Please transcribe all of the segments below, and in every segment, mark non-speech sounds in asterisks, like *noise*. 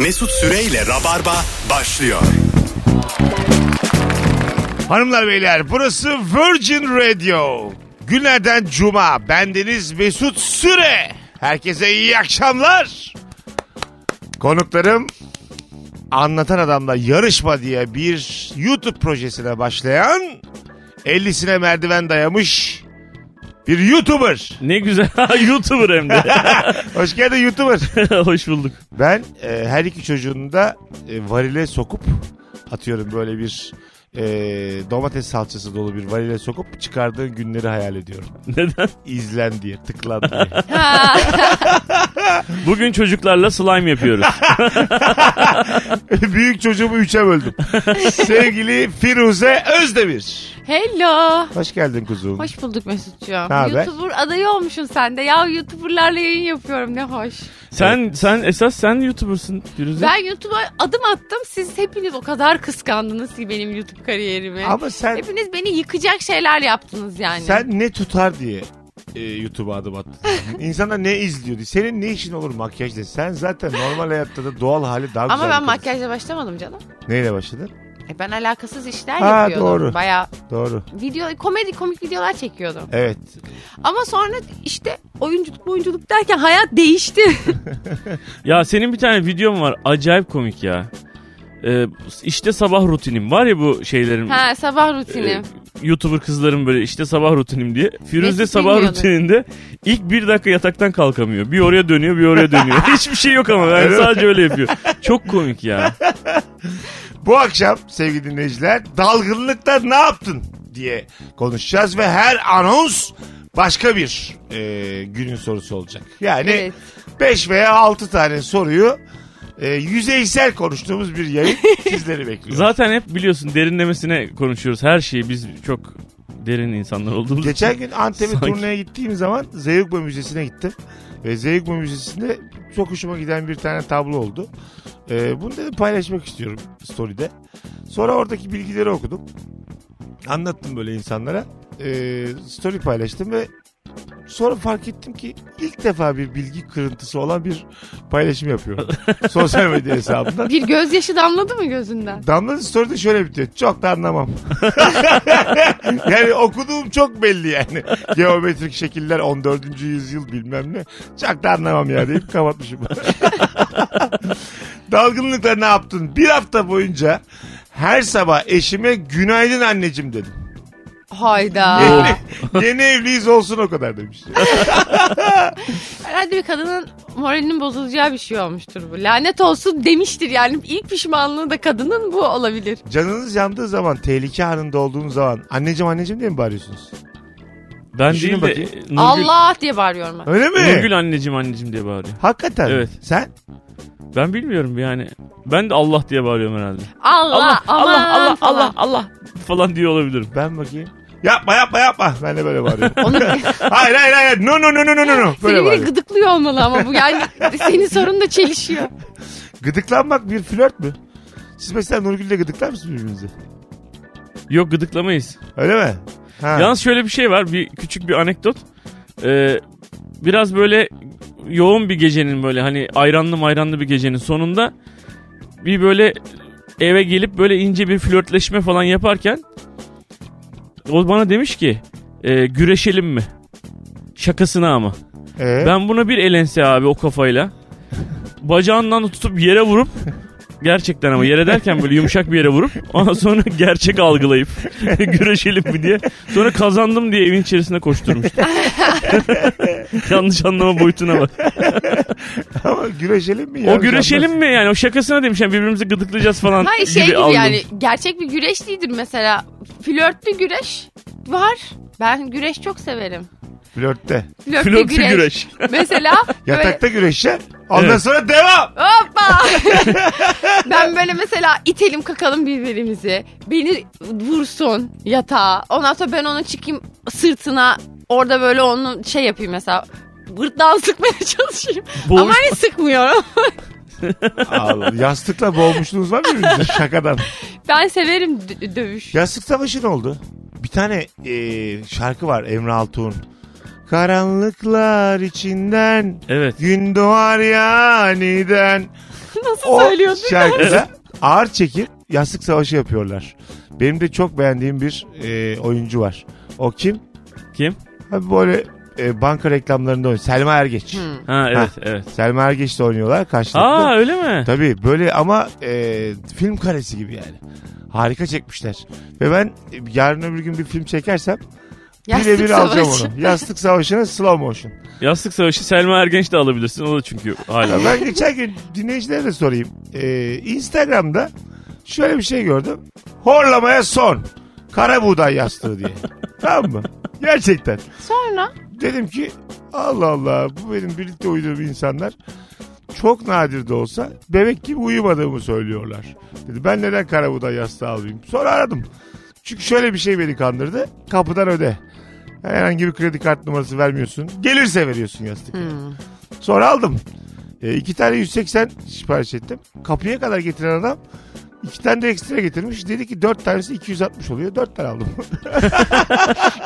Mesut Süreyle Rabarba başlıyor. Hanımlar beyler burası Virgin Radio. Günlerden Cuma. Bendeniz Mesut Süre. Herkese iyi akşamlar. Konuklarım Anlatan Adamla Yarışma diye bir YouTube projesine başlayan 50'sine merdiven dayamış bir YouTuber. Ne güzel. *laughs* YouTuber hem de. *laughs* Hoş geldin YouTuber. *laughs* Hoş bulduk. Ben e, her iki çocuğunu da e, varile sokup atıyorum böyle bir e, domates salçası dolu bir varile sokup çıkardığın günleri hayal ediyorum. Neden? İzlen diye, tıklan diye. Bugün çocuklarla slime yapıyoruz. Büyük çocuğumu üçe böldüm. Sevgili Firuze Özdemir. Hello. Hoş geldin kuzum. Hoş bulduk Mesut'cuğum. haber? YouTuber adayı olmuşsun sen de. Ya YouTuber'larla yayın yapıyorum ne hoş. Sen sen esas sen YouTuber'sın Firuze. Ben YouTube'a adım attım. Siz hepiniz o kadar kıskandınız ki benim YouTube kariyerimi. Ama sen Hepiniz beni yıkacak şeyler yaptınız yani. sen ne tutar diye e, YouTube'a adım attın. *laughs* İnsanlar ne izliyor diye. Senin ne işin olur makyajda? Sen zaten normal hayatta da doğal hali daha güzel. Ama ben makyajla başlamadım canım. Neyle başladın? E ben alakasız işler Ha, yapıyordum. doğru. Baya Doğru. video, komedi komik videolar çekiyordum. Evet. Ama sonra işte oyunculuk oyunculuk derken hayat değişti. *laughs* Ya senin bir tane videon var. Acayip komik ya. Ee, işte sabah rutinim var ya bu şeylerin. ha sabah rutini. e, YouTuber kızların böyle işte sabah rutinim diye. Firuze Mesut sabah bilmiyordu. rutininde ilk bir dakika yataktan kalkamıyor. Bir oraya dönüyor bir oraya dönüyor. *laughs* Hiçbir şey yok ama yani sadece öyle yapıyor. Çok komik ya. *laughs* Bu akşam sevgili dinleyiciler dalgınlıkta ne yaptın diye konuşacağız ve her anons başka bir e, günün sorusu olacak. Yani Evet. 5 veya 6 tane soruyu e, yüzeysel konuştuğumuz bir yayın *laughs* sizleri bekliyor. Zaten hep biliyorsun derinlemesine konuşuyoruz. Her şeyi biz çok derin insanlar olduğumuz için. Geçen gün Antep'e Sanki. turneye gittiğim zaman Zeugma Müzesi'ne gittim. Ve Zeugma Müzesi'nde çok hoşuma giden bir tane tablo oldu. Ee, bunu dedim paylaşmak istiyorum story'de. Sonra oradaki bilgileri okudum. Anlattım böyle insanlara. Ee, story paylaştım ve sonra fark ettim ki ilk defa bir bilgi kırıntısı olan bir paylaşım yapıyorum. *laughs* Sosyal medya hesabından. Bir gözyaşı damladı mı gözünden? Damla'nın story'de şöyle bitiyor. Çok da anlamam. *laughs* yani okuduğum çok belli yani. Geometrik şekiller 14. yüzyıl bilmem ne. Çok da anlamam ya deyip kapatmışım. *laughs* Dalgınlıkla ne yaptın? Bir hafta boyunca her sabah eşime günaydın anneciğim dedim. Hayda. Yeni, yeni evliyiz olsun o kadar demiş. *laughs* Herhalde bir kadının moralinin bozulacağı bir şey olmuştur bu. Lanet olsun demiştir yani. ilk pişmanlığı da kadının bu olabilir. Canınız yandığı zaman, tehlike anında olduğunuz zaman anneciğim anneciğim diye mi bağırıyorsunuz? Ben Düşünün değil de bakayım. Nurgül, Allah diye bağırıyorum ben. Öyle mi? Nurgül anneciğim anneciğim diye bağırıyor. Hakikaten. Evet. Sen? Ben bilmiyorum yani. Ben de Allah diye bağırıyorum herhalde. Allah, Allah aman Allah Allah falan. Allah Allah falan diye olabilirim. Ben bakayım. Yapma yapma yapma. Ben de böyle bağırıyorum. Onu *laughs* hayır hayır hayır. No no no no no no. no. Böyle seni biri bağırıyorum. gıdıklıyor olmalı ama bu yani senin sorun da çelişiyor. *laughs* Gıdıklanmak bir flört mü? Siz mesela Nurgül'le gıdıklar mısınız birbirinizi? Yok gıdıklamayız. Öyle mi? Ha. Yalnız şöyle bir şey var. Bir küçük bir anekdot. Ee, biraz böyle yoğun bir gecenin böyle hani ayranlı mayranlı bir gecenin sonunda bir böyle eve gelip böyle ince bir flörtleşme falan yaparken o bana demiş ki e, güreşelim mi? Şakasına ama. Ee? Ben buna bir elense abi o kafayla. Bacağından tutup yere vurup gerçekten ama yere derken böyle yumuşak bir yere vurup ondan sonra gerçek algılayıp *laughs* güreşelim mi diye sonra kazandım diye evin içerisine koşturmuştum. *laughs* Yanlış anlama boyutuna bak. *laughs* Ama güreşelim mi? O Yanlış güreşelim mi yani o şakasına demiş yani birbirimizi gıdıklayacağız falan Hayır şey gibi algım. yani gerçek bir güreş değildir mesela. Flörtlü güreş var. Ben güreş çok severim. Flörtte. Flörtlü, Flörtlü güreş. güreş. Mesela Yatakta güreşe. Ondan Evet. sonra devam. *laughs* ben böyle mesela itelim kakalım birbirimizi. Beni vursun yatağa. Ondan sonra ben onu çıkayım sırtına. Orada böyle onu şey yapayım mesela. Gırtlağı sıkmaya *laughs* çalışayım. Boğuş- Ama hani sıkmıyorum. *laughs* Allah, Yastıkla boğmuşluğunuz var mı birbirinize şakadan? ben severim dö- dövüş. Yastık savaşı ne oldu? Bir tane e, şarkı var Emre Altuğ'un. Karanlıklar içinden Evet. gün doğar ya aniden. *laughs* Nasıl O söylüyordun? şarkıda ağır çekim yastık savaşı yapıyorlar. Benim de çok beğendiğim bir e, oyuncu var. O kim? Kim? Abi böyle e, banka reklamlarında oynuyor. Selma Ergeç. Hmm. Ha evet evet. Selma Ergeç'le oynuyorlar karşılıklı. Aa öyle mi? Tabii böyle ama e, film karesi gibi yani. Harika çekmişler. Ve ben e, yarın öbür gün bir film çekersem Yastık birebir alacağım savaşı. onu. Yastık Savaşı'nın slow motion. Yastık Savaşı Selma Ergenç de alabilirsin. O da çünkü hala. Ben geçen gün dinleyicilere de sorayım. Ee, Instagram'da şöyle bir şey gördüm. Horlamaya son. Kara buğday yastığı diye. *laughs* tamam mı? Gerçekten. Sonra Dedim ki Allah Allah bu benim birlikte uyuduğum insanlar çok nadir de olsa bebek gibi uyumadığımı söylüyorlar. Dedi ben neden kara buğday yastığı almayayım? Sonra aradım. Çünkü şöyle bir şey beni kandırdı. Kapıdan öde. Herhangi bir kredi kart numarası vermiyorsun. Gelirse veriyorsun yastık. Hmm. Sonra aldım. E, iki tane 180 sipariş ettim. Kapıya kadar getiren adam iki tane de ekstra getirmiş. Dedi ki dört tanesi 260 oluyor. Dört tane aldım. *laughs*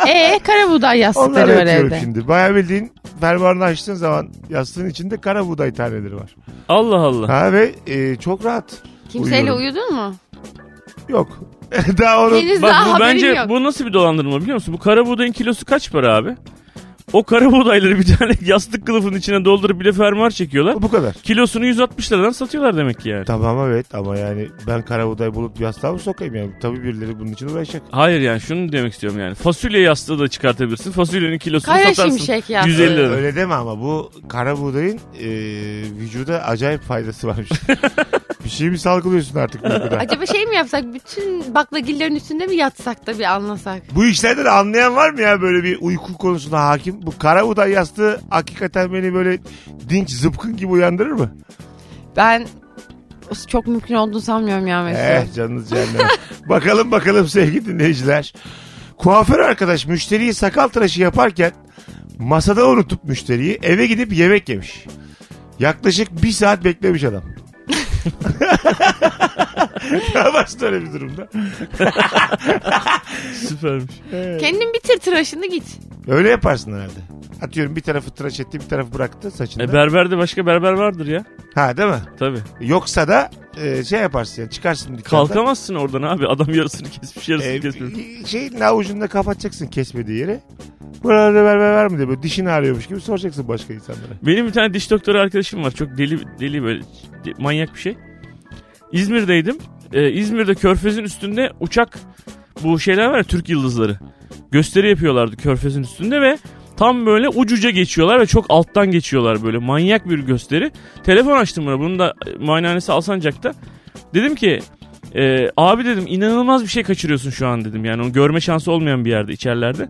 Ee kara buğday yastıkları Onları var evde. şimdi. Bayağı bildiğin fermuarını açtığın zaman yastığın içinde kara buğday taneleri var. Allah Allah. Ha ve e, çok rahat. Kimseyle Uyuyorum. uyudun mu? Yok. *laughs* Daha onu Henüz Bak daha bu haberim bence yok. bu nasıl bir dolandırma biliyor musun? Bu kara buğdayın kilosu kaç para abi? O kara buğdayları bir tane *laughs* yastık kılıfının içine doldurup bir de fermuar çekiyorlar. bu kadar. Kilosunu 160 liradan satıyorlar demek ki yani. Tamam evet ama yani ben kara buğday bulup yastığa mı sokayım yani? Tabii birileri bunun için uğraşacak. Hayır yani şunu demek istiyorum yani. Fasulye yastığı da çıkartabilirsin. Fasulyenin kilosunu Kara satarsın. şimşek yastığı. 150 Öyle, lira. öyle deme ama bu kara buğdayın e, vücuda acayip faydası varmış. *laughs* bir şey mi salgılıyorsun artık uykuda? *laughs* Acaba şey mi yapsak bütün baklagillerin üstünde mi yatsak da bir anlasak? Bu işlerden anlayan var mı ya böyle bir uyku konusuna hakim? Bu kara buğday yastığı hakikaten beni böyle dinç zıpkın gibi uyandırır mı? Ben çok mümkün olduğunu sanmıyorum ya Mesut. Eh canınız cehenneme. *laughs* bakalım bakalım sevgili dinleyiciler. Kuaför arkadaş müşteriyi sakal tıraşı yaparken masada unutup müşteriyi eve gidip yemek yemiş. Yaklaşık bir saat beklemiş adam. *laughs* ne yaparsın öyle bir durumda? *laughs* Süpermiş. Kendin bitir tıraşını git. Öyle yaparsın herhalde. Atıyorum bir tarafı tıraş etti bir tarafı bıraktı saçında. E berberde başka berber vardır ya. ha değil mi? Tabii. Yoksa da e, şey yaparsın yani çıkarsın dükkanda. Kalkamazsın oradan abi. Adam yarısını kesmiş yarısını E, kesmiş. şeyin avucunda kapatacaksın kesmediği yeri. Burada ver ver ver mi diye böyle dişini ağrıyormuş gibi soracaksın başka insanlara. Benim bir tane diş doktoru arkadaşım var. Çok deli deli böyle manyak bir şey. İzmir'deydim. Ee, İzmir'de Körfez'in üstünde uçak bu şeyler var ya Türk yıldızları. Gösteri yapıyorlardı Körfez'in üstünde ve tam böyle ucuca geçiyorlar ve çok alttan geçiyorlar böyle manyak bir gösteri. Telefon açtım buna. Bunun da e, muayenehanesi Alsancak'ta. Dedim ki e, abi dedim inanılmaz bir şey kaçırıyorsun şu an dedim. Yani onu görme şansı olmayan bir yerde içerilerde.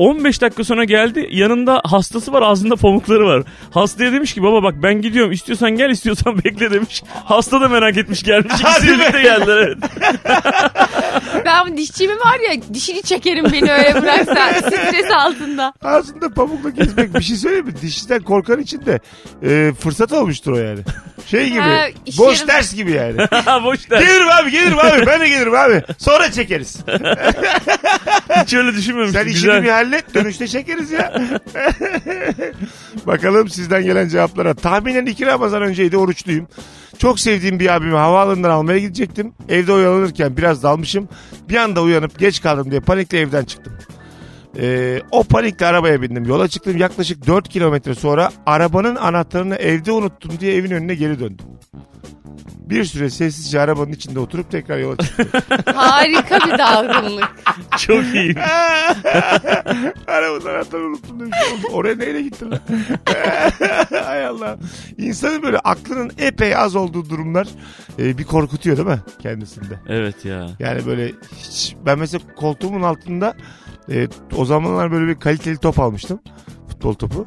15 dakika sonra geldi yanında hastası var ağzında pamukları var. Hastaya demiş ki baba bak ben gidiyorum istiyorsan gel istiyorsan *laughs* bekle demiş. Hasta da merak etmiş gelmiş. İkisi birlikte geldiler evet. *laughs* Ben dişçimi var ya dişini çekerim beni öyle bıraksan *laughs* stres altında. Ağzında pamukla kesmek bir şey söyleyeyim mi? Dişten korkan için de e, fırsat olmuştur o yani. Şey gibi Ha, boş yerim- ders gibi yani. Boş der. gelirim abi gelirim abi ben de gelirim abi. Sonra çekeriz. Hiç öyle düşünmemiştim. Sen işini Güzel. bir hallet dönüşte çekeriz ya. *laughs* Bakalım sizden gelen cevaplara. Tahminen iki Ramazan önceydi oruçluyum. Çok sevdiğim bir abimi havaalanından almaya gidecektim. Evde oyalanırken biraz dalmışım. Bir anda uyanıp geç kaldım diye panikle evden çıktım. Ee, o panikle arabaya bindim. Yola çıktım yaklaşık 4 kilometre sonra arabanın anahtarını evde unuttum diye evin önüne geri döndüm. Bir süre sessizce arabanın içinde oturup tekrar yola çıktım. *laughs* Harika bir dalgınlık. Çok iyi. *laughs* Arabanın anahtarını unuttum demiş. Oğlum, Oraya neyle gittin lan? *laughs* Hay Allah. İnsanın böyle aklının epey az olduğu durumlar e, bir korkutuyor değil mi kendisinde? Evet ya. Yani böyle hiç ben mesela koltuğumun altında e, o zamanlar böyle bir kaliteli top almıştım. Futbol topu.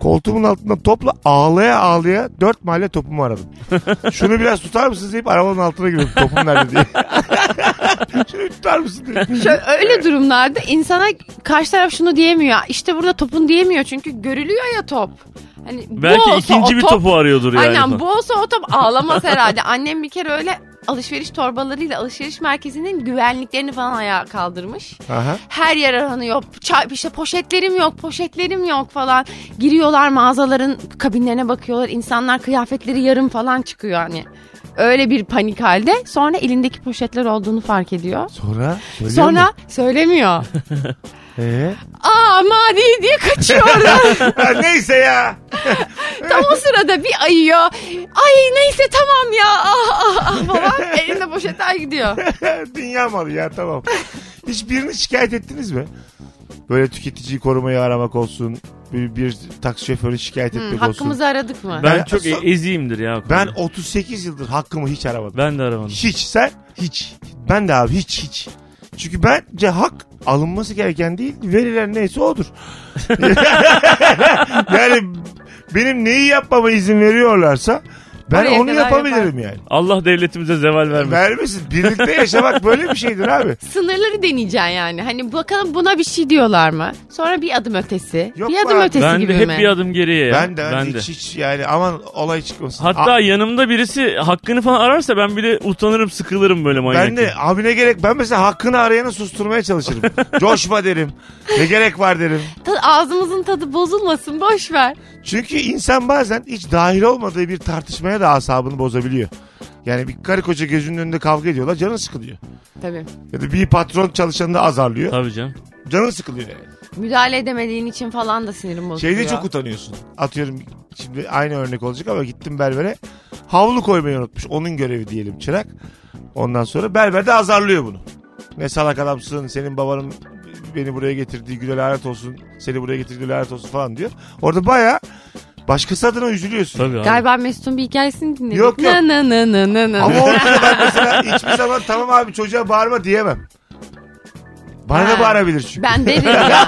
Koltuğumun altında topla ağlaya ağlaya dört mahalle topumu aradım. *laughs* Şunu biraz tutar mısınız deyip arabanın altına girdim. Topum nerede diye. *laughs* Şunu tutar mısın diye. Şöyle, öyle durumlarda insana karşı taraf şunu diyemiyor. İşte burada topun diyemiyor çünkü görülüyor ya top. Hani bu Belki olsa ikinci o bir top- topu arıyordur yani. Aynen bu olsa o top ağlamaz herhalde. Annem bir kere öyle alışveriş torbalarıyla alışveriş merkezinin güvenliklerini falan ayağa kaldırmış. Aha. Her yer aranıyor. Ça- işte poşetlerim yok, poşetlerim yok falan. Giriyorlar mağazaların kabinlerine bakıyorlar. İnsanlar kıyafetleri yarım falan çıkıyor hani. Öyle bir panik halde. Sonra elindeki poşetler olduğunu fark ediyor. Sonra Sonra mu? söylemiyor. *laughs* Ee? Aa madi diye kaçıyor oradan. *laughs* Neyse ya. *laughs* Tam o sırada bir ayıyor. Ay neyse tamam ya. Ah ah ah falan. *laughs* Elinde poşetler gidiyor. *laughs* Dünya malı ya tamam. Hiç birini şikayet ettiniz mi? Böyle tüketiciyi korumayı aramak olsun. Bir, bir taksi şoförü şikayet Hmm, etmek olsun. hakkımızı aradık mı? Ben Ben- çok e- eziyimdir ya. Ben konuda. 38 yıldır hakkımı hiç aramadım. ben de aramadım. Hiç sen? Hiç. Ben de abi hiç hiç. Çünkü bence hak alınması gereken değil verilen neyse odur. *laughs* *laughs* yani benim neyi yapmama izin veriyorlarsa ben Oraya onu kadar yapabilirim yani. Allah devletimize zeval vermesin. Vermesin. Birlikte yaşamak böyle bir şeydir abi. *laughs* Sınırları deneyeceksin yani. Hani bakalım buna bir şey diyorlar mı? Sonra bir adım ötesi. Yok bir adım abi. ötesi ben gibi de hep mi? bir adım geriye ya. Ben de, ben ben de. hiç, hiç yani aman olay çıkmasın. Hatta A- yanımda birisi hakkını falan ararsa ben bile utanırım sıkılırım böyle manyak. ben de abi ne gerek ben mesela hakkını arayanı susturmaya çalışırım. *laughs* Coşma derim. Ne gerek var derim. Ta- ağzımızın tadı bozulmasın boş ver. Çünkü insan bazen hiç dahil olmadığı bir tartışmaya da asabını bozabiliyor. Yani bir karı koca gözünün önünde kavga ediyorlar canı sıkılıyor. Tabii. Ya da bir patron çalışanını da azarlıyor. Tabii canım. Canı sıkılıyor yani. Müdahale edemediğin için falan da sinirim bozuluyor. Şeyde çok utanıyorsun. Atıyorum şimdi aynı örnek olacak ama gittim berbere. Havlu koymayı unutmuş. Onun görevi diyelim çırak. Ondan sonra berber de azarlıyor bunu. Ne salak adamsın senin babanın beni buraya getirdiği güle lanet olsun. Seni buraya getirdiği güle lanet olsun falan diyor. Orada baya başkası adına üzülüyorsun. Tabii abi. Galiba Mesut'un bir hikayesini dinledik. Yok, yok. Na na na na na na. Ama orada *laughs* ben mesela hiçbir zaman tamam abi çocuğa bağırma diyemem. Bana da bağırabilir çünkü. Ben *laughs* derim ya.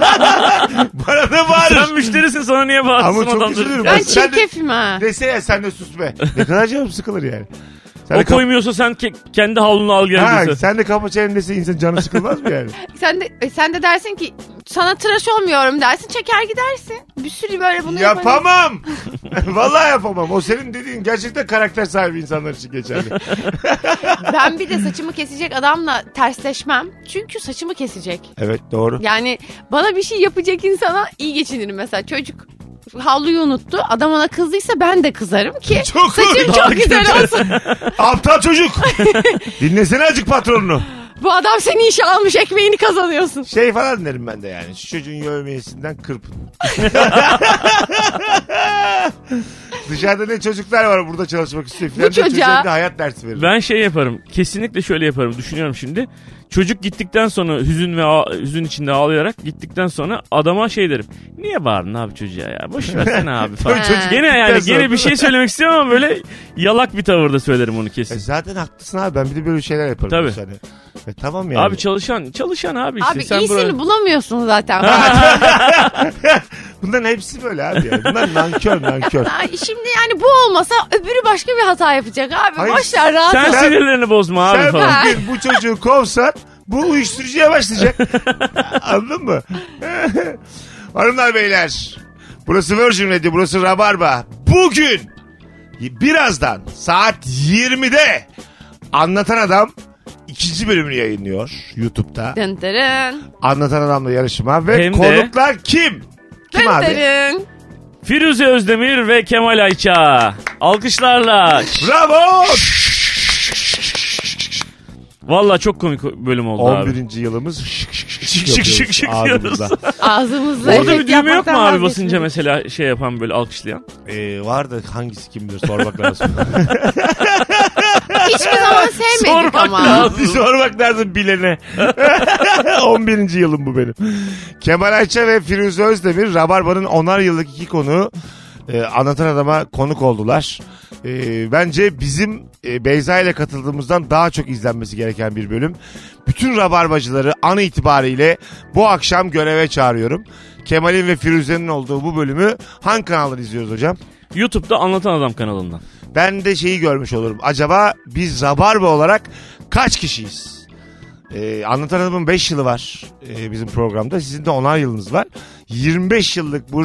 Bana da bağırır. Sen müşterisin sana niye bağırsın Ama çok adam? üzülürüm. Ben Sen de- çirkefim ha. Dese ya sen de sus be. Ne kadar canım sıkılır yani. Sen O kap- koymuyorsa sen ke- kendi havlunu al gel ha, sen de kapı çenemdesi insan canı sıkılmaz mı yani? *laughs* Sen de e, sen de dersin ki sana tıraş olmuyorum dersin çeker gidersin. Bir sürü böyle bunu yapan- yapamam. *laughs* Vallahi yapamam. O senin dediğin gerçekten karakter sahibi insanlar için geçerli. *laughs* Ben bir de saçımı kesecek adamla tersleşmem. Çünkü saçımı kesecek. evet doğru. Yani bana bir şey yapacak insana iyi geçinirim mesela. Çocuk havluyu unuttu. Adam ona kızdıysa ben de kızarım ki *laughs* Çok saçım çok güzel olsun. *laughs* Aptal çocuk. *laughs* Dinlesene azıcık patronunu. Bu adam seni işe almış ekmeğini kazanıyorsun. Şey falan derim ben de yani. Şu çocuğun yövmeyesinden kırpın. Dışarıda ne çocuklar var burada çalışmak istiyor. Bu çocuğa- hayat dersi veririm. Ben şey yaparım. Kesinlikle şöyle yaparım. Düşünüyorum şimdi. Çocuk gittikten sonra hüzün ve hüzün içinde ağlayarak gittikten sonra adama şey derim. Niye bağırdın abi çocuğa ya? Boş versene *laughs* abi falan. Çocuk Gene yani sonra- gene bir şey söylemek istiyorum ama böyle yalak bir tavırda söylerim onu E kesin. zaten haklısın abi. Ben bir de böyle şeyler yaparım. Tabii. mesela. E tamam yani. Abi çalışan çalışan abi işte. Abi sen iyisini böyle- bulamıyorsun zaten. *laughs* Bunların hepsi böyle abi yani. Bunlar nankör nankör. Şimdi yani bu olmasa öbürü başka bir hata yapacak abi. Hayır, Boş ver rahat Sen ol. Sen- sinirlerini bozma abi Sen falan. bugün bu çocuğu kovsan bu uyuşturucuya başlayacak. *laughs* Anladın mı? *laughs* Hanımlar beyler. Burası Virgin Radio, burası Rabarba. Bugün birazdan saat 20'de Anlatan Adam ikinci bölümünü yayınlıyor YouTube'da. Dın dırın. Anlatan Adam'la yarışma ve Hem de- konuklar kim? Kim Dın abi? dırın. Firuze Özdemir ve Kemal Ayça. Alkışlarla. Bravo! Valla çok komik bölüm oldu abi. 11. yılımız şık şık şık Şık şık şık şık ağzımızda. Ağzımızla Orada bir düğme yok mu abi basınca mesela şey yapan böyle alkışlayan? Ee, vardı hangisi kim bilir sormak lazım. *laughs* Hiçbir zaman sevmedik Sormak ama. lazım. Bir sormak lazım bilene. *laughs* 11. yılım bu benim. Kemal Ayça ve Firuze Özdemir Rabarba'nın onar yıllık iki konuğu e, anlatan adama konuk oldular. E, bence bizim e, Beyza ile katıldığımızdan daha çok izlenmesi gereken bir bölüm. Bütün Rabarbacıları an itibariyle bu akşam göreve çağırıyorum. Kemal'in ve Firuze'nin olduğu bu bölümü hangi kanaldan izliyoruz hocam? YouTube'da Anlatan Adam kanalından. Ben de şeyi görmüş olurum. Acaba biz Rabarba olarak kaç kişiyiz? Ee, Anlatan Adam'ın 5 yılı var ee, bizim programda. Sizin de 10'ar yılınız var. 25 yıllık bu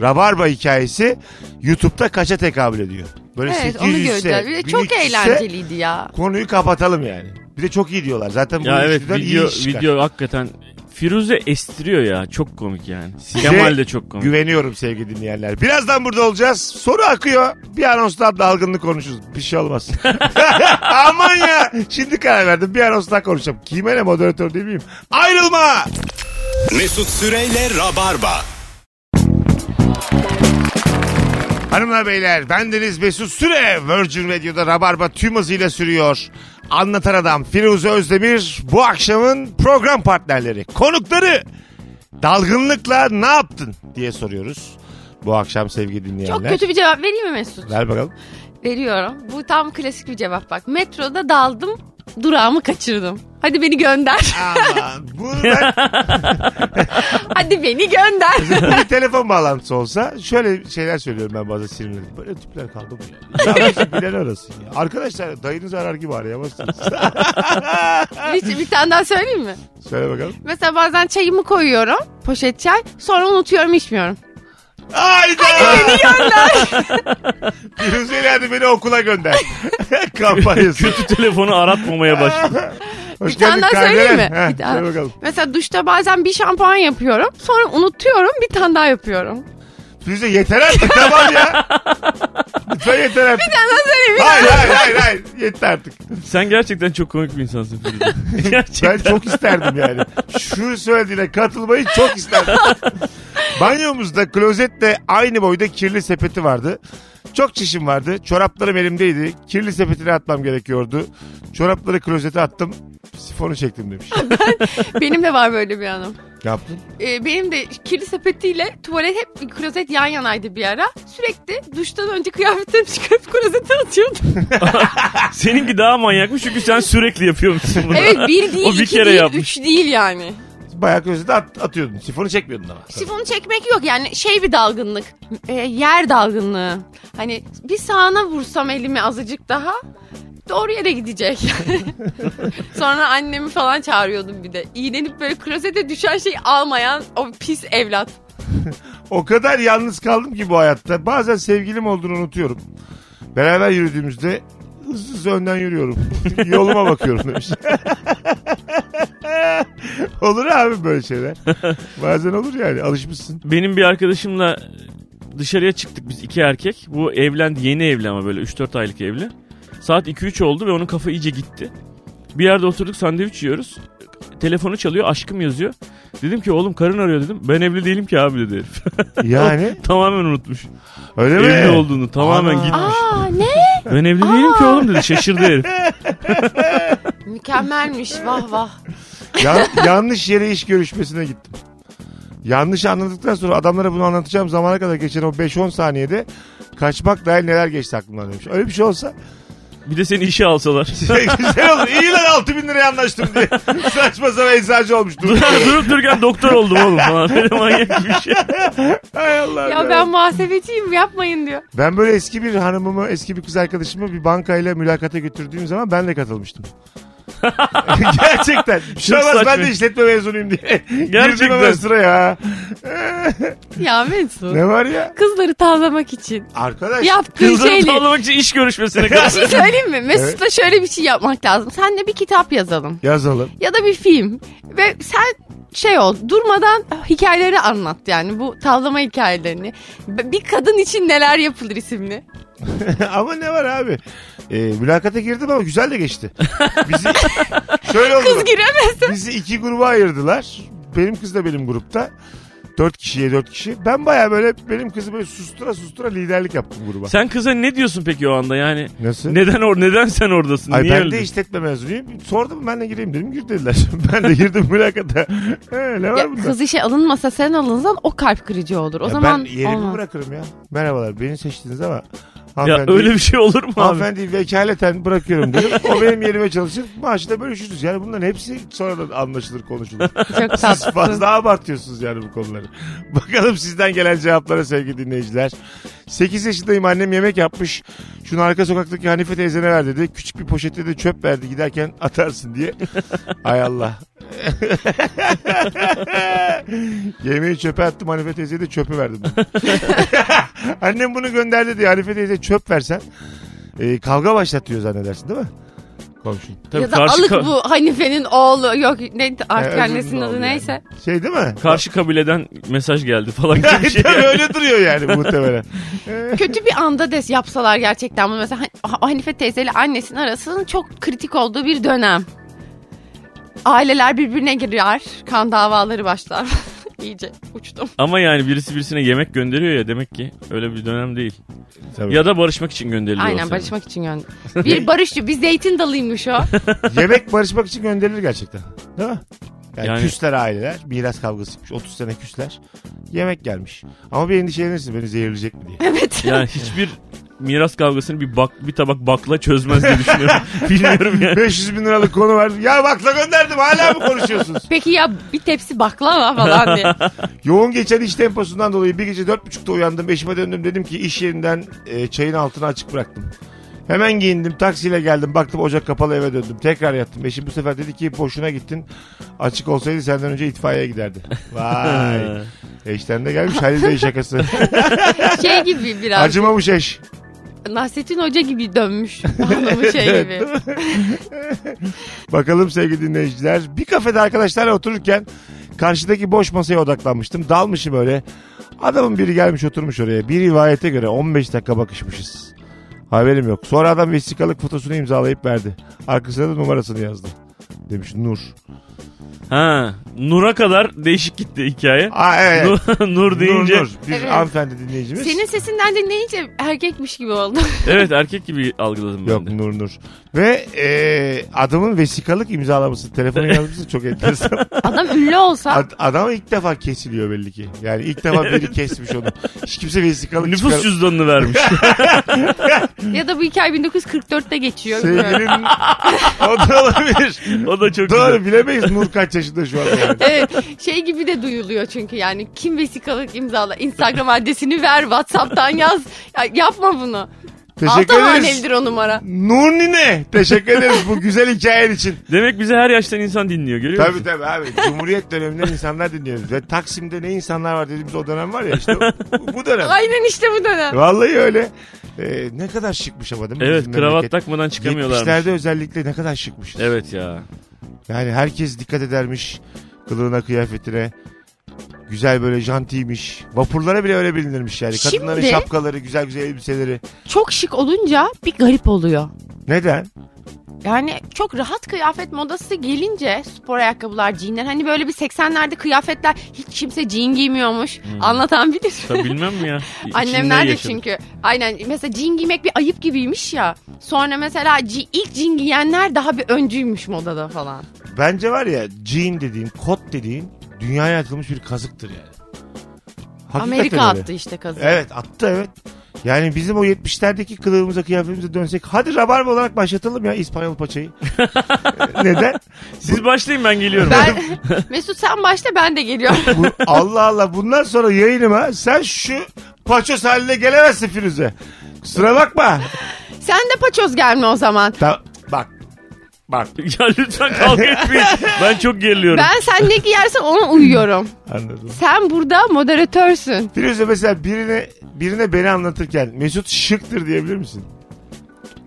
Rabarba hikayesi YouTube'da kaça tekabül ediyor? Böyle Evet 800 onu göreceğiz. Bir de çok 1300 ise eğlenceliydi ya. Konuyu kapatalım yani. Bir de çok iyi diyorlar. Zaten bu Ya evet video video hakikaten Firuze estiriyor ya. Çok komik yani. Size Kemal de çok komik. Güveniyorum sevgili dinleyenler. Birazdan burada olacağız. Soru akıyor. Bir anonstan dalgınlık konuşuruz. Bir şey olmaz. *laughs* Aman ya. Şimdi karar verdim. Bir anonstan konuşacağım. Kime ne moderatör değil miyim? Ayrılma. Mesut Süreyle Rabarba. Hanımlar beyler bendeniz Mesut Süre Virgin Radio'da Rabarba tüm hızıyla sürüyor. Anlatan Adam Firuze Özdemir bu akşamın program partnerleri. Konukları dalgınlıkla ne yaptın diye soruyoruz. Bu akşam sevgili dinleyenler. Çok kötü bir cevap vereyim mi Mesut? Ver bakalım. Veriyorum. Bu tam klasik bir cevap bak. Metroda daldım, durağımı kaçırdım. Hadi beni gönder. *laughs* Aman bunu *laughs* ben Hadi beni gönder. bir telefon bağlantısı olsa şöyle şeyler söylüyorum ben bazen sinirlenip. Böyle tipler kaldı mı ya? Ya nasıl bilen arasın ya. Arkadaşlar dayınızı arar gibi arayamazsınız. bir, bir tane daha söyleyeyim mi? Söyle bakalım. Mesela bazen çayımı koyuyorum. Poşet çay. Sonra unutuyorum içmiyorum. Hayda! beni gönder. Firuze'yle hadi beni okula gönder. *laughs* Kampanyası. Kötü telefonu aratmamaya başladı. *laughs* Hoş Bir tane geldin daha söyleyeyim mi? Heh, Bir tane. söyle bakalım. Mesela duşta bazen bir şampuan yapıyorum. Sonra unutuyorum bir tane daha yapıyorum. Firuze yeter artık tamam ya. *laughs* Lütfen yeter artık. Bir tane daha söyleyeyim. bir Hayır hayır hayır hayır. Yeter artık. Sen gerçekten çok komik bir insansın Firuze. *laughs* gerçekten. Ben çok isterdim yani. Şu söylediğine katılmayı çok isterdim. Banyomuzda klozetle aynı boyda kirli sepeti vardı. Çok çişim vardı. Çoraplarım elimdeydi. Kirli sepetine atmam gerekiyordu. Çorapları klozete attım. Sifonu çektim demiş. *laughs* Benim de var böyle bir anım. Ne yaptın? Ee, benim de kirli sepetiyle tuvalet hep klozet yan yanaydı bir ara. Sürekli duştan önce kıyafetlerimi çıkarıp klozete atıyordum. *laughs* Seninki daha manyakmış çünkü sen sürekli yapıyormuşsun bunu. evet bir değil, *laughs* O bir iki kere değil, yapmış. üç değil yani. Bayağı klozete at, atıyordun. Sifonu çekmiyordun ama. Sifonu çekmek yok yani şey bir dalgınlık. e, yer dalgınlığı. Hani bir sağına vursam elimi azıcık daha doğru yere gidecek. *laughs* Sonra annemi falan çağırıyordum bir de. İğnenip böyle klozete düşen şeyi almayan o pis evlat. *laughs* O kadar yalnız kaldım ki bu hayatta. Bazen sevgilim olduğunu unutuyorum. Beraber yürüdüğümüzde hızlı hızlı önden yürüyorum. *laughs* Yoluma bakıyorum demiş. olur abi böyle şeyler. Bazen olur yani alışmışsın. Benim bir arkadaşımla dışarıya çıktık biz iki erkek. Bu evlendi yeni evli ama böyle 3-4 aylık evli. Saat 2-3 oldu ve onun kafa iyice gitti. Bir yerde oturduk sandviç yiyoruz. Telefonu çalıyor aşkım yazıyor. Dedim ki oğlum karın arıyor dedim. Ben evli değilim ki abi dedi herif. *laughs* Yani tamamen unutmuş. öyle mi? Evli olduğunu tamamen Ana. gitmiş. Aa ne? Ben evli değilim ki oğlum dedi. Şaşırdı herif. *laughs* Mükemmelmiş vah vah. Ya- yanlış yere iş görüşmesine gittim. Yanlış anladıktan sonra adamlara bunu anlatacağım zamana kadar geçen o 5-10 saniyede kaçmak dahil neler geçti aklımdan demiş. Öyle bir şey olsa Bir de seni işe alsalar. *laughs* güzel olur. İyi lan 6 bin liraya anlaştım diye. Saçma sapan eczacı olmuş. Dur- Durup dururken doktor oldum oğlum falan. Böyle manyak bir şey. Hay Allah. Ya ben muhasebeciyim yapmayın diyor. Ben böyle eski bir hanımımı, eski bir kız arkadaşımı bir bankayla mülakata götürdüğüm zaman ben de katılmıştım. *laughs* Gerçekten. Bir olmaz, ben de işletme mezunuyum diye. Gerçekten. *laughs* Girdim hemen sıraya. Ya Mesut. Ne var ya? Kızları tavlamak için Arkadaş. yaptığın Kızları şeyle. tavlamak için iş görüşmesine *laughs* Bir kadar. şey söyleyeyim mi? Mesut'la şöyle bir şey yapmak lazım. Sen de bir kitap yazalım. Yazalım. Ya da bir film. Ve sen şey ol durmadan hikayeleri anlat yani bu tavlama hikayelerini. Bir kadın için neler yapılır isimli. *laughs* ama ne var abi? Ee, mülakata girdim ama güzel de geçti. Bizi, *laughs* şöyle oldu. Kız giremez. Bizi iki gruba ayırdılar. Benim kız da benim grupta. Dört kişiye dört kişi. Ben baya böyle benim kızı böyle sustura sustura liderlik yaptım gruba. Sen kıza ne diyorsun peki o anda yani? Nasıl? Neden or neden sen oradasın? Ay Niye ben öyle? de işletme mezunuyum. Sordum ben de gireyim dedim. Gir dediler. *laughs* ben de girdim mülakata. He, ne var Ya, bunda? kız işe alınmasa sen alınsan o kalp kırıcı olur. O Ya zaman ben yerimi olmaz. bırakırım ya. Merhabalar beni seçtiniz ama Ya öyle bir şey olur mu abi? Hanımefendi vekaleten bırakıyorum dedim. O benim yerime çalışır. Maaşı da bölüşürüz. Yani bunların hepsi sonradan anlaşılır konuşulur. Çok Siz tatlı. fazla abartıyorsunuz yani bu konuları. *laughs* Bakalım sizden gelen cevaplara sevgili dinleyiciler. 8 yaşındayım annem yemek yapmış. Şunu arka sokaktaki Hanife teyzene ver dedi. Küçük bir poşette de çöp verdi giderken atarsın diye. *laughs* Ay Allah. *laughs* Yemeği çöpe attım Hanife teyzeye de çöpü verdim. Annem bunu gönderdi diye Hanife teyze çöp versen e, kavga başlatıyor zannedersin değil mi? Komşun. Tabii ya da karşı, alık ka- bu Hanife'nin oğlu. Yok ne artık Ee, annesinin adı dilerim neyse. yani. Şey değil mi? karşı kabileden mesaj geldi falan gibi bir *laughs* şey. Tabii öyle duruyor yani muhtemelen. *laughs* Kötü bir anda des yapsalar gerçekten bunu mesela Han- Hanife teyzeyle annesinin arasının çok kritik olduğu bir dönem. Aileler birbirine girer, kan davaları başlar. *laughs* İyice uçtum. Ama yani birisi birisine yemek gönderiyor ya demek ki öyle bir dönem değil. Tabii. Ya da barışmak için gönderiliyor. Aynen barışmak için gönder. Bir barışçı, bir zeytin dalıymış o. *laughs* Yemek barışmak için gönderilir gerçekten. Değil mi? Yani, Yani- küsler aileler. Miras kavgasıymış. 30 sene küsler. Yemek gelmiş. Ama bir endişelenirsin beni zehirleyecek mi diye. evet. Yani hiçbir miras kavgasını bir bak bir tabak bakla çözmez diye düşünüyorum. *laughs* Bilmiyorum yani. 500 bin liralık konu var. Ya bakla gönderdim hala mı konuşuyorsunuz? Peki ya bir tepsi baklava falan diye. *laughs* Yoğun geçen iş temposundan dolayı bir gece dört buçukta uyandım. Eşime döndüm dedim ki iş yerinden e, çayın altını açık bıraktım. Hemen giyindim taksiyle geldim baktım ocak kapalı eve döndüm. Tekrar yattım. Eşim bu sefer dedi ki boşuna gittin. Açık olsaydı senden önce itfaiye giderdi. *laughs* Vay. Eşten de gelmiş Halil Bey şakası. Şey gibi biraz. Acımamış eş. Nasrettin Hoca gibi dönmüş. Hanımı *laughs* şey gibi. *laughs* Bakalım sevgili dinleyiciler. Bir kafede arkadaşlarla otururken karşıdaki boş masaya odaklanmıştım. Dalmışım öyle. Adamın biri gelmiş oturmuş oraya. Bir rivayete göre 15 dakika bakışmışız. Haberim yok. Sonra adam vesikalık fotosunu imzalayıp verdi. Arkasına da numarasını yazdı. Demiş Nur. Ha, Nur'a kadar değişik gitti hikaye. Aa evet. Nur, *laughs* Nur deyince Nur, Nur. Bir Evet. hanımefendi dinleyicimiz. Senin sesinden dinleyince erkekmiş gibi oldu. *laughs* evet erkek gibi algıladım ben Yok de. Nur Nur. Ve e, adamın vesikalık imzalaması, telefonu *laughs* yazması çok enteresan. Adam ünlü olsa Ad, adam ilk defa kesiliyor belli ki. Yani ilk defa biri kesmiş onu. Hiç kimse vesikalık Nüfus çıkar- cüzdanını vermiş. ya da bu hikaye 1944'te geçiyor. Sevgilin o da olabilir. o da çok Doğru güzel. bilemeyiz Nur kaç yaşında şu an yani. *laughs* Evet şey gibi de duyuluyor çünkü yani kim vesikalık imzala Instagram adresini ver Whatsapp'tan yaz ya, yapma bunu. Teşekkür Altı ederiz. hanelidir o numara. Nur Nine. Teşekkür ederiz bu güzel hikayen için. Demek bizi her yaştan insan dinliyor görüyor Tabii musun? tabii abi. Cumhuriyet döneminde insanlar dinliyoruz. Ve Taksim'de ne insanlar var dediğimiz o dönem var ya işte bu, bu dönem. Aynen işte bu dönem. Vallahi öyle. Ee, ne kadar şıkmış ama değil mi? Evet kravat takmadan çıkamıyorlarmış. 70'lerde özellikle ne kadar şıkmışız. Evet ya. Yani herkes dikkat edermiş kılığına kıyafetine. Güzel böyle jantiymiş. Vapurlara bile öyle bilinirmiş yani. Kadınların Şimdi- şapkaları, güzel güzel elbiseleri. Çok şık olunca bir garip oluyor. Neden? Yani çok rahat kıyafet modası gelince spor ayakkabılar, jeanler hani böyle bir 80'lerde kıyafetler hiç kimse jean giymiyormuş. Anlatan bilir. Tabii bilmem mi ya. *laughs* İçinde Annemler de yaşadık. çünkü aynen mesela jean giymek bir ayıp gibiymiş ya. Sonra mesela ilk jean giyenler daha bir öncüymüş modada falan. Bence var ya jean dediğin, kot dediğin dünyaya atılmış bir kazıktır yani. Hakikaten Amerika öyle. attı işte kazı. Evet attı evet. Yani bizim o 70'lerdeki kılığımıza kıyafetimize dönsek hadi rabarba olarak başlatalım ya İspanyol paçayı. *laughs* Neden? Siz başlayın ben geliyorum. Ben *laughs* Mesut sen başla ben de geliyorum. *laughs* Bu, Allah Allah bundan sonra yayınıma sen şu paçoz haline gelemezsin Firuze. Kusura bakma. sen de paçoz gelme o zaman. Ta- bak. *laughs* Ya lütfen kavga etmeyin. Ben çok geriliyorum. Ben sen ne giyersen ona uyuyorum. anladım. Sen burada moderatörsün. Firuze mesela birine birine beni anlatırken Mesut şıktır diyebilir misin?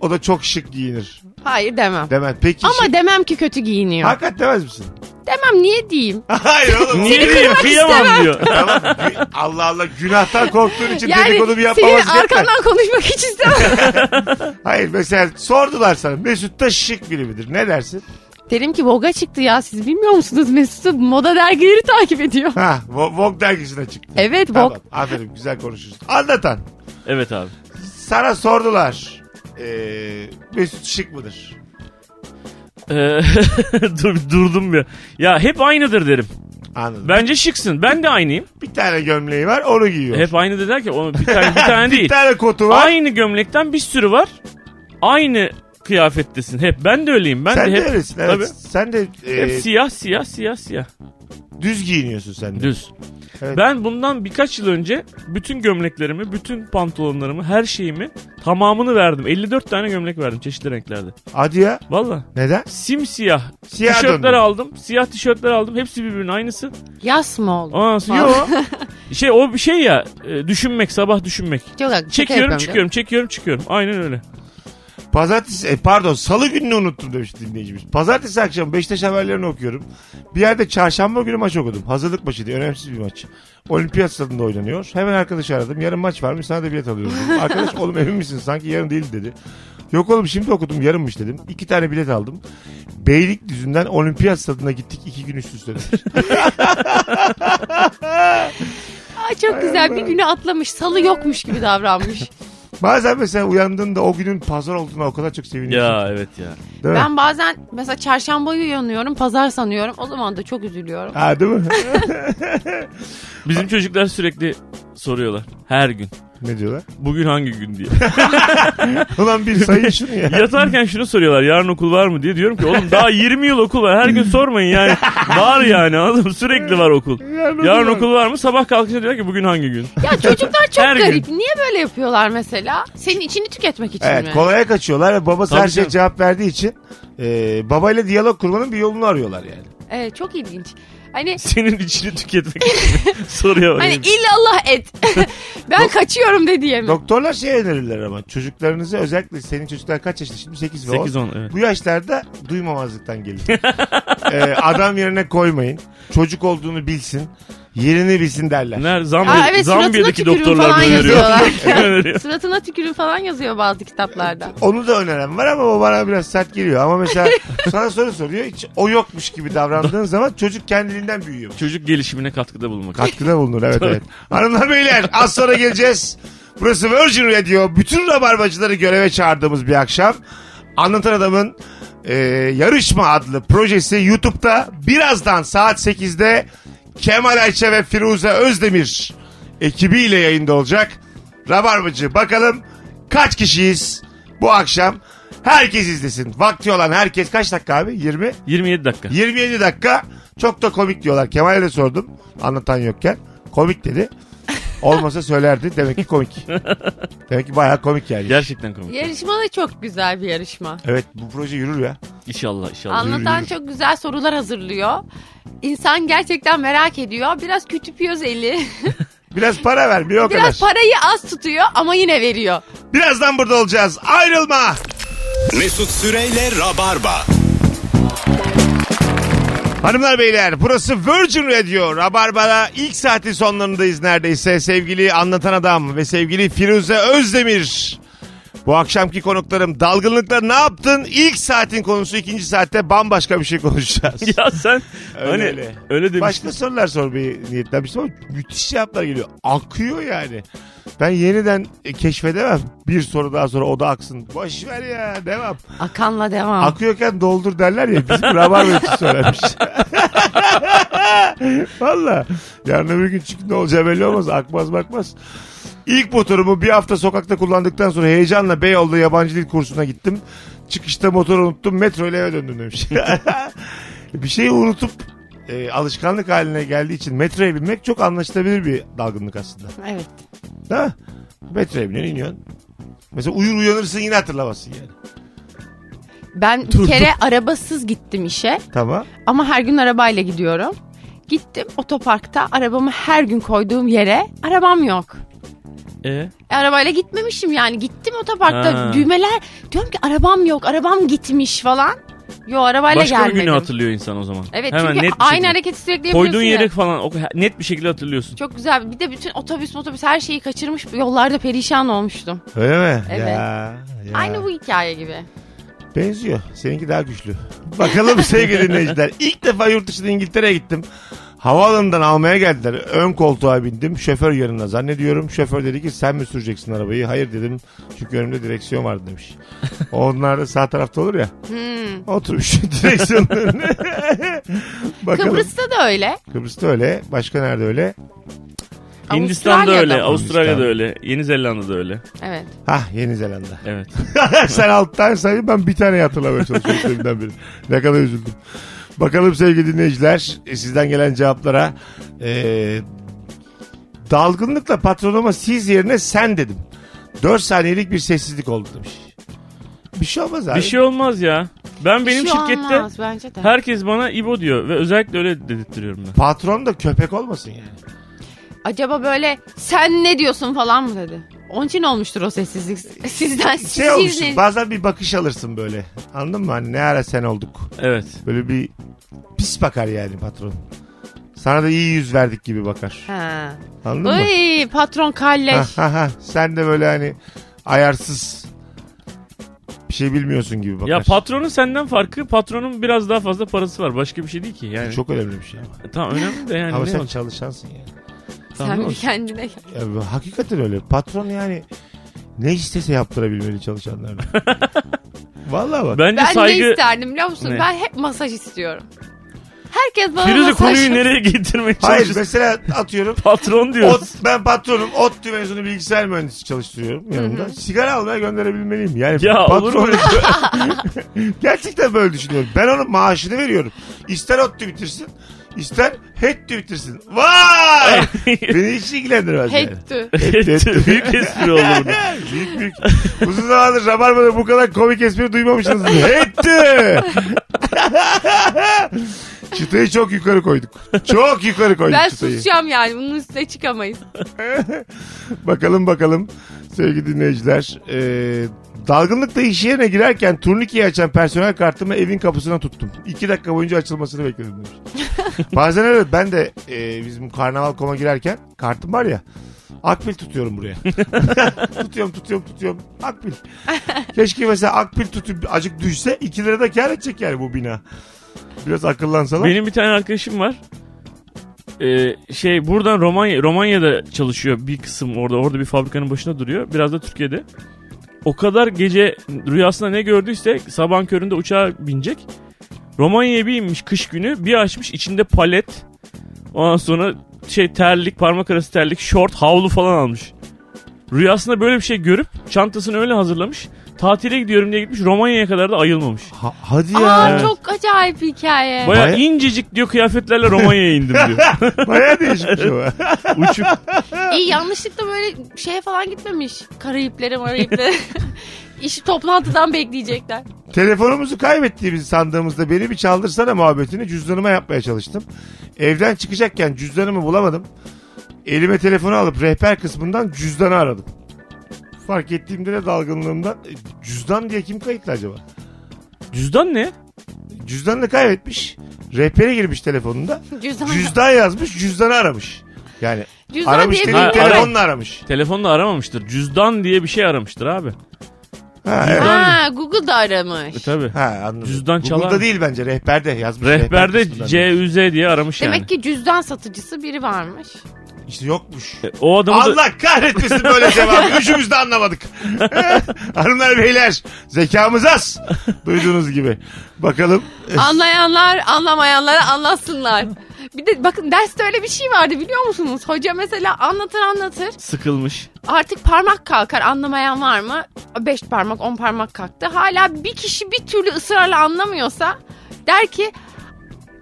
O da çok şık giyinir. Hayır demem. Demez. Peki Ama şık- demem ki kötü giyiniyor. Hakikat demez misin? Demem niye diyeyim? *laughs* Hayır oğlum. Niye diyeyim kıyamam diyor. *laughs* tamam. Gü- Allah Allah günahtan korktuğun için Yani dedikodu bir senin gerekmez. arkandan konuşmak hiç istemem. *laughs* Hayır mesela sordular sana Mesut da şık biri midir? Ne dersin? Derim ki Vogue çıktı ya siz bilmiyor musunuz Mesut'u moda dergileri takip ediyor. Ha Vo- Vogue dergisine çıktı. Evet Tamam. Vogue. Aferin güzel konuşuyorsun. Anlatan. Evet abi. Sana sordular. Ee, Mesut şık mıdır? Ee, *laughs* dur, durdum bir. Ya hep aynıdır derim. Anladım. Bence şıksın. Ben de aynıyım. Bir tane gömleği var onu giyiyor. Hep aynı dediler ki o bir tane bir tane *laughs* bir değil. tane kotu var. Aynı gömlekten bir sürü var. Aynı kıyafettesin hep. Ben de öyleyim. Ben sen de de hep öylesin. Evet. Tabii. Sen de e, hep siyah siyah siyah siyah. Düz giyiniyorsun sen de. Düz. Evet. Ben bundan birkaç yıl önce bütün gömleklerimi, bütün pantolonlarımı, her şeyimi tamamını verdim. 54 tane gömlek verdim çeşitli renklerde. Hadi ya. Valla. Neden? Simsiyah. Siyah tişörtler döndün. aldım. Siyah tişörtler aldım. Hepsi birbirinin aynısı. Yas mı oldu? Ondan sonra yo. *laughs* şey o bir şey ya. e, düşünmek, sabah düşünmek. Çok. Çekiyorum, çıkıyorum, çekiyorum, çıkıyorum. Aynen öyle. Pazartesi, e, pardon salı gününü unuttum demiş dinleyicimiz. Pazartesi akşamı Beşiktaş haberlerini okuyorum. Bir yerde çarşamba günü maç okudum. Hazırlık maçı diye önemsiz bir maç. Olimpiyat stadında oynanıyor. Hemen arkadaşı aradım. Yarın maç var mı? Sana da bilet alıyorum. dedim. *laughs* Arkadaş oğlum emin misin? Sanki yarın değil dedi. Yok oğlum şimdi okudum yarınmış dedim. İki tane bilet aldım. Beylikdüzü'nden olimpiyat stadına gittik iki gün üst üste. Aa, *laughs* çok güzel bir günü atlamış. Salı yokmuş gibi davranmış. *laughs* Bazen mesela uyandığında o günün pazar olduğuna o kadar çok seviniyorsun. Ya evet ya. Değil mi? ben bazen mesela çarşambayı uyanıyorum pazar sanıyorum. O zaman da çok üzülüyorum. Ha değil mi? *laughs* Bizim çocuklar sürekli soruyorlar. Her gün. Ne diyorlar? Bugün hangi gün diye. *laughs* Ulan bir sayın şunu ya. Yatarken şunu soruyorlar. Yarın okul var mı diye. Diyorum ki oğlum daha 20 yıl okul var. Her gün sormayın yani. *laughs* Var yani anladın mı? Sürekli var okul. Yarın okul var mı? Sabah kalkınca diyor ki bugün hangi gün? Ya çocuklar çok Her garip. Niye böyle yapıyorlar mesela? Senin içini tüketmek için Evet mi? kolaya kaçıyorlar ve babası Tabii her şeye canım. cevap verdiği için e, babayla diyalog kurmanın bir yolunu arıyorlar yani. Evet çok ilginç. Hani *laughs* Senin içini tüketmek için *laughs* soruyor. hani illallah et. *laughs* ben kaçıyorum de diyemem. Doktorlar şey önerirler ama çocuklarınızı özellikle senin çocuklar kaç yaşında şimdi 8 ve 10. 8-10 evet. Bu yaşlarda duymamazlıktan gelir. E, adam yerine koymayın. Çocuk olduğunu bilsin. Yerini bilsin derler. Nerede? Zambi, Aa, evet, tükürün doktorlar falan bunu öneriyor. yazıyorlar. *laughs* Öneriyor. Suratına tükürün falan yazıyor bazı kitaplarda. *laughs* Onu da öneren var ama o bana biraz sert geliyor. Ama mesela *laughs* sana soru soruyor. Hiç o yokmuş gibi davrandığın zaman çocuk kendiliğinden büyüyor. Çocuk gelişimine katkıda bulunmak. Katkıda bulunur evet evet. Hanımlar beyler az sonra geleceğiz. Burası Virgin Radio. Bütün rabarbacıları göreve çağırdığımız bir akşam. Anlatan Adam'ın e, Yarışma adlı projesi YouTube'da birazdan saat 8'de Kemal Ayça ve Firuze Özdemir ekibiyle yayında olacak. Rabarbacı bakalım kaç kişiyiz bu akşam. Herkes izlesin. Vakti olan herkes kaç dakika abi? 20? 27 dakika. 27 dakika çok da komik diyorlar. Kemal'e de sordum anlatan yokken. Komik dedi. Olmasa söylerdi. Demek ki komik. *laughs* Demek ki bayağı komik yani. Gerçekten komik. Yarışma da çok güzel bir yarışma. Evet bu proje yürür ya. İnşallah inşallah. Anlatan çok güzel sorular hazırlıyor. İnsan gerçekten merak ediyor. Biraz kütüpüyoruz eli. *laughs* Biraz para vermiyor o kadar. Biraz parayı az tutuyor ama yine veriyor. Birazdan burada olacağız. Ayrılma. Mesut Süreyle Rabarba. Hanımlar beyler burası Virgin Radio. Rabarba'da ilk saatin sonlarındayız neredeyse. Sevgili anlatan adam ve sevgili Firuze Özdemir. Bu akşamki konuklarım dalgınlıkla ne yaptın? İlk saatin konusu ikinci saatte bambaşka bir şey konuşacağız. *laughs* Ya sen *laughs* Öyle hani öyle. öyle, demiştin. Başka sorular sormayı niyetlenmiştim ama müthiş cevaplar geliyor. Akıyor yani. Ben yeniden keşfedemem. Bir soru daha sonra o da aksın. Boş ver ya devam. Akanla devam. Akıyorken doldur derler ya. Bizim rabarba için söylemiş. *laughs* Valla. Yarın öbür gün çünkü ne olacağı belli olmaz. Akmaz bakmaz. İlk motorumu bir hafta sokakta kullandıktan sonra heyecanla Beyoğlu'da yabancı dil kursuna gittim. Çıkışta motoru unuttum metro ile eve döndüm demiş. *laughs* bir şeyi unutup e, alışkanlık haline geldiği için metroya binmek çok anlaşılabilir bir dalgınlık aslında. Evet. Mi? Metroya biniyorsun iniyorsun. Mesela uyur uyanırsın yine hatırlamazsın yani. Ben bir kere arabasız gittim işe Tamam. ama her gün arabayla gidiyorum. Gittim otoparkta arabamı her gün koyduğum yere arabam yok. E? E, arabayla gitmemişim yani gittim otoparkta Ha. düğmeler diyorum ki arabam yok arabam gitmiş falan. Yo arabayla Başka bir gelmedim. günü hatırlıyor insan o zaman. Evet Hemen çünkü net bir aynı şekilde. hareketi sürekli yapıyorsun Koyduğun ya. yeri falan o, net bir şekilde hatırlıyorsun. Çok güzel. Bir de bütün otobüs otobüs her şeyi kaçırmış yollarda perişan olmuştum. Öyle mi? Evet. Ya, ya. Aynı bu hikaye gibi. Benziyor. Seninki daha güçlü. Bakalım *laughs* sevgili dinleyiciler. İlk defa yurt dışında İngiltere'ye gittim. Havaalanından almaya geldiler. Ön koltuğa bindim. Şoför yanına zannediyorum. Şoför dedi ki sen mi süreceksin arabayı? Hayır dedim. Çünkü önümde direksiyon vardı demiş. *laughs* Onlar da sağ tarafta olur ya. Hmm. Oturmuş *laughs* direksiyonun önüne. *laughs* Bakalım. Kıbrıs'ta da öyle. Kıbrıs'ta öyle. Başka nerede öyle? Hindistan'da Avustralya'da öyle, mı? Avustralya'da öyle, Yeni Zelanda'da öyle. Evet. Hah Yeni Zelanda. Evet. Sen altı tane sayın ben bir tane hatırlamaya çalışıyorum beri. Ne kadar üzüldüm. Bakalım sevgili dinleyiciler e, sizden gelen cevaplara. Ee, dalgınlıkla patronuma siz yerine sen dedim. 4 saniyelik bir sessizlik oldu demiş. Bir şey olmaz abi. Bir şey olmaz ya. Ben benim Bir şey şirkette olmaz bence de. herkes bana İbo diyor ve özellikle öyle dedirtiyorum ben. Patron da köpek olmasın yani. Acaba böyle sen ne diyorsun falan mı dedi. Onun için olmuştur o sessizlik. Sizden Şey siz olmuşsun ne- bazen bir bakış alırsın böyle. Anladın mı? Hani ne ara sen olduk. Evet. Böyle bir pis bakar yani patron. Sana da iyi yüz verdik gibi bakar. Ha. Anladın mı? Patron kalleş. Ha, ha, ha. Sen de böyle hani ayarsız bir şey bilmiyorsun gibi bakar. Ya patronun senden farkı patronun biraz daha fazla parası var. Başka bir şey değil ki. Yani Çok önemli bir şey ama. tamam önemli de yani ama ne sen olacak? çalışansın yani. Tamam, Sen bir kendine gel. Ya, hakikaten öyle. Patron yani ne istese yaptırabilmeli çalışanlarına. *laughs* Vallahi bak. Bence Ben saygı... ne isterdim biliyor musun? Ne? Ben hep masaj istiyorum. Herkes bana Firuze masaj... konuyu nereye getirmeye Hayır çalışıyorsun? mesela atıyorum. *laughs* Patron diyoruz. Ot, ben patronum. ODTÜ mezunu bilgisayar mühendisi çalıştırıyorum yanımda. Sigara almaya gönderebilmeliyim. Yani Ya olur mu *laughs* Gerçekten böyle düşünüyorum. Ben onun maaşını veriyorum. İster ODTÜ bitirsin, ister HETTÜ bitirsin. Vay! *laughs* Beni hiç ilgilendirmez yani. Hektü. HETTÜ, HETTÜ. Büyük espri oldu burada. *laughs* büyük büyük. Uzun zamandır Rabarba'da bu kadar komik espri duymamışsınız. HETTÜ! *laughs* çıtayı çok yukarı koyduk. Çok yukarı koyduk Ben çıtayı. susacağım yani. Bunun üstüne çıkamayız. Bakalım bakalım sevgili dinleyiciler. Ee, dalgınlıkla iş yerine girerken turnikeyi açan personel kartımı evin kapısına tuttum. İki dakika boyunca açılmasını bekledim demiş. *laughs* Bazen öyle ben de e, bizim karnaval koma girerken kartım var ya akbil tutuyorum buraya. *laughs* tutuyorum tutuyorum tutuyorum akbil. Keşke mesela akbil tutup acık düşse 2 lira da kar edecek yani bu bina. Biraz akıllansalar. Benim bir tane arkadaşım var. Ee, şey buradan Romanya Romanya'da çalışıyor bir kısım orada orada bir fabrikanın başında duruyor. Biraz da Türkiye'de. O kadar gece rüyasında ne gördüyse sabahın köründe uçağa binecek. Romanya'ya bir kış günü bir açmış içinde palet. Ondan sonra şey terlik parmak arası terlik şort havlu falan almış. Rüyasında böyle bir şey görüp çantasını öyle hazırlamış. Tatile gidiyorum diye gitmiş Romanya'ya kadar da ayılmamış. Ha- hadi ya. Aa Evet. çok acayip hikaye. Baya Baya- incecik diyor kıyafetlerle Romanya'ya indim diyor. *laughs* Bir şey o. *laughs* Uçup İyi yanlışlıkla böyle şeye falan gitmemiş. Karayiplere marayiplere. *laughs* İşi toplantıdan bekleyecekler. Telefonumuzu kaybettiğimizi sandığımızda beni bir çaldırsana muhabbetini cüzdanıma yapmaya çalıştım. Evden çıkacakken cüzdanımı bulamadım. Elime telefonu alıp rehber kısmından cüzdanı aradım. Fark ettiğimde de dalgınlığımdan e, cüzdan diye kim kayıtlı acaba? cüzdan ne? Cüzdanını kaybetmiş. Rehbere girmiş telefonunda. *laughs* Cüzdan. Cüzdan yazmış cüzdanı aramış. Yani Cüzdan aramış diye bir dediğim Ha, telefonla aramış. Telefonla aramamıştır. Cüzdan diye bir şey aramıştır abi. Ha, evet. Ha Google'da aramış. E tabi. Ha, anladım. Cüzdan çalar Google'da değil bence rehberde yazmış. Rehberde rehber kısmından. CÜZ diye aramış yani. Demek ki cüzdan satıcısı biri varmış. İşte yokmuş. E, O adamı da... Allah kahretmesin böyle cevabı. *laughs* Üçümüz de anlamadık. *laughs* Hanımlar beyler zekamız az. Duyduğunuz gibi. Bakalım. Anlayanlar anlamayanlara anlatsınlar. Bir de bakın derste öyle bir şey vardı biliyor musunuz? Hoca mesela anlatır anlatır. Sıkılmış. Artık parmak kalkar anlamayan var mı? Beş parmak on parmak kalktı. Hala bir kişi bir türlü ısrarla anlamıyorsa der ki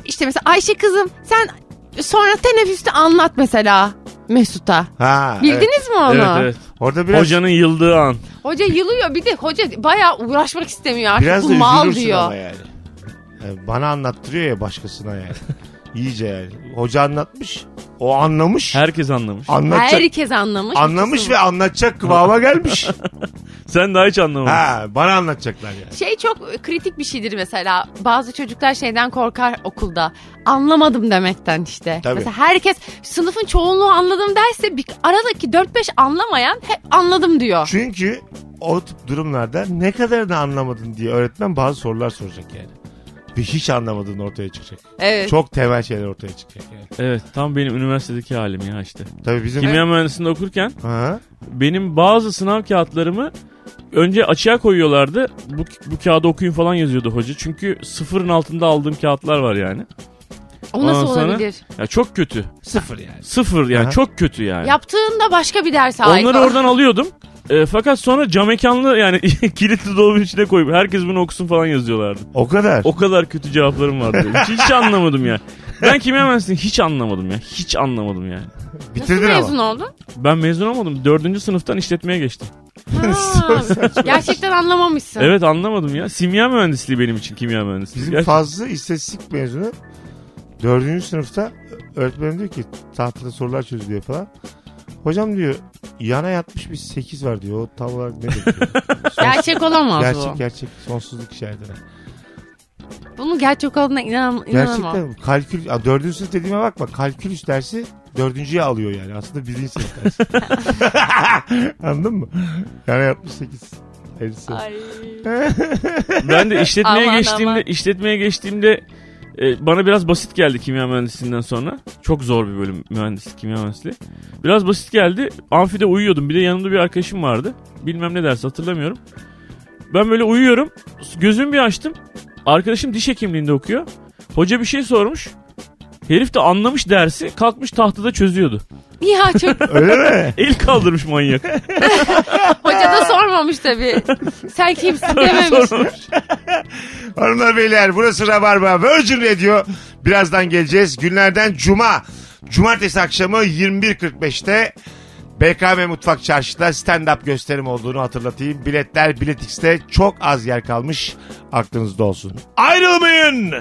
işte mesela Ayşe kızım sen sonra teneffüste anlat mesela Mesut'a. Ha, Bildiniz evet. mi onu? Evet evet. Orada biraz Hocanın yıldığı an. Hoca yılıyor bir de hoca bayağı uğraşmak istemiyor artık biraz bu da mal üzülürsün diyor. ama yani. Yani Bana anlattırıyor ya başkasına yani. *laughs* İyice yani. Hoca anlatmış. O anlamış. Herkes anlamış. anlatacak. Herkes anlamış. Anlamış ve anlatacak kıvama gelmiş. *laughs* Sen daha hiç anlamadın. ha, bana anlatacaklar yani. Şey çok kritik bir şeydir mesela. Bazı çocuklar şeyden korkar okulda. Anlamadım demekten işte. Tabii. Mesela herkes sınıfın çoğunluğu anladım derse bir, aradaki 4-5 anlamayan hep anladım diyor. Çünkü o tip durumlarda ne kadar da anlamadın diye öğretmen bazı sorular soracak yani. Ve hiç anlamadığın ortaya çıkacak. Evet. Çok temel şeyler ortaya çıkacak yani. Evet tam benim üniversitedeki halim ya işte. Tabii bizim... Kimya mühendisliğinde okurken Ha? benim bazı sınav kağıtlarımı önce açığa koyuyorlardı. Bu, bu kağıdı okuyun falan yazıyordu hoca. Çünkü sıfırın altında aldığım kağıtlar var yani. o nasıl Ondan sonra- olabilir? Ya çok kötü. Sıfır yani. Sıfır yani Aha. çok kötü yani. Yaptığında başka bir ders ait. Onları oradan alıyordum. E, fakat sonra cam mekanlı yani *laughs* kilitli dolabın içine koyup herkes bunu okusun falan yazıyorlardı. O kadar. O kadar kötü cevaplarım vardı. *laughs* hiç, hiç anlamadım ya. Ben kimya mühendisliğini hiç anlamadım ya. Hiç anlamadım yani. Nasıl Bitirdin mezun ama. oldun? Ben mezun olmadım. Dördüncü sınıftan işletmeye geçtim. Ha, *laughs* gerçekten anlamamışsın. Evet anlamadım ya. Simya mühendisliği benim için kimya mühendisliği. Bizim Gerçi- fazla istatistik mezunu dördüncü sınıfta öğretmenim diyor ki tahtada sorular çözülüyor falan. Hocam diyor yana yatmış bir 8 var diyor. O tam olarak ne diyor? *laughs* Gerçek olamaz gerçek bu. gerçek sonsuzluk işaretine. Bunun gerçek olduğuna inan, inanamam. Gerçekten kalkül dördüncü sınıf dediğime bakma kalkülüs dersi dördüncüye alıyor yani. Aslında birinci sınıf dersi. *laughs* Anladın mı? Yana yatmış 8. Hayırlısı. Ay. *laughs* Ben de işletmeye Aman, geçtiğimde aman. işletmeye geçtiğimde e, bana biraz basit geldi kimya mühendisliğinden sonra. Çok zor bir bölüm mühendislik, kimya mühendisliği. Biraz basit geldi. Amfide uyuyordum. Bir de yanımda bir arkadaşım vardı. Bilmem ne dersi hatırlamıyorum. Ben böyle uyuyorum. Gözümü bir açtım. Arkadaşım diş hekimliğinde okuyor. Hoca bir şey sormuş. Herif de anlamış dersi kalkmış tahtada çözüyordu. Ya çok *laughs* Öyle mi? El kaldırmış manyak. *laughs* hoca da sormamış tabii. Sen kimsin dememiş. Sormamış. *laughs* Hanımlar beyler burası Rabarba Virgin Radio. Birazdan geleceğiz. Günlerden Cuma. Cumartesi akşamı 21.45'te BKM Mutfak Çarşı'da stand-up gösterim olduğunu hatırlatayım. Biletler Bilet X'te çok az yer kalmış. Aklınızda olsun. Ayrılmayın.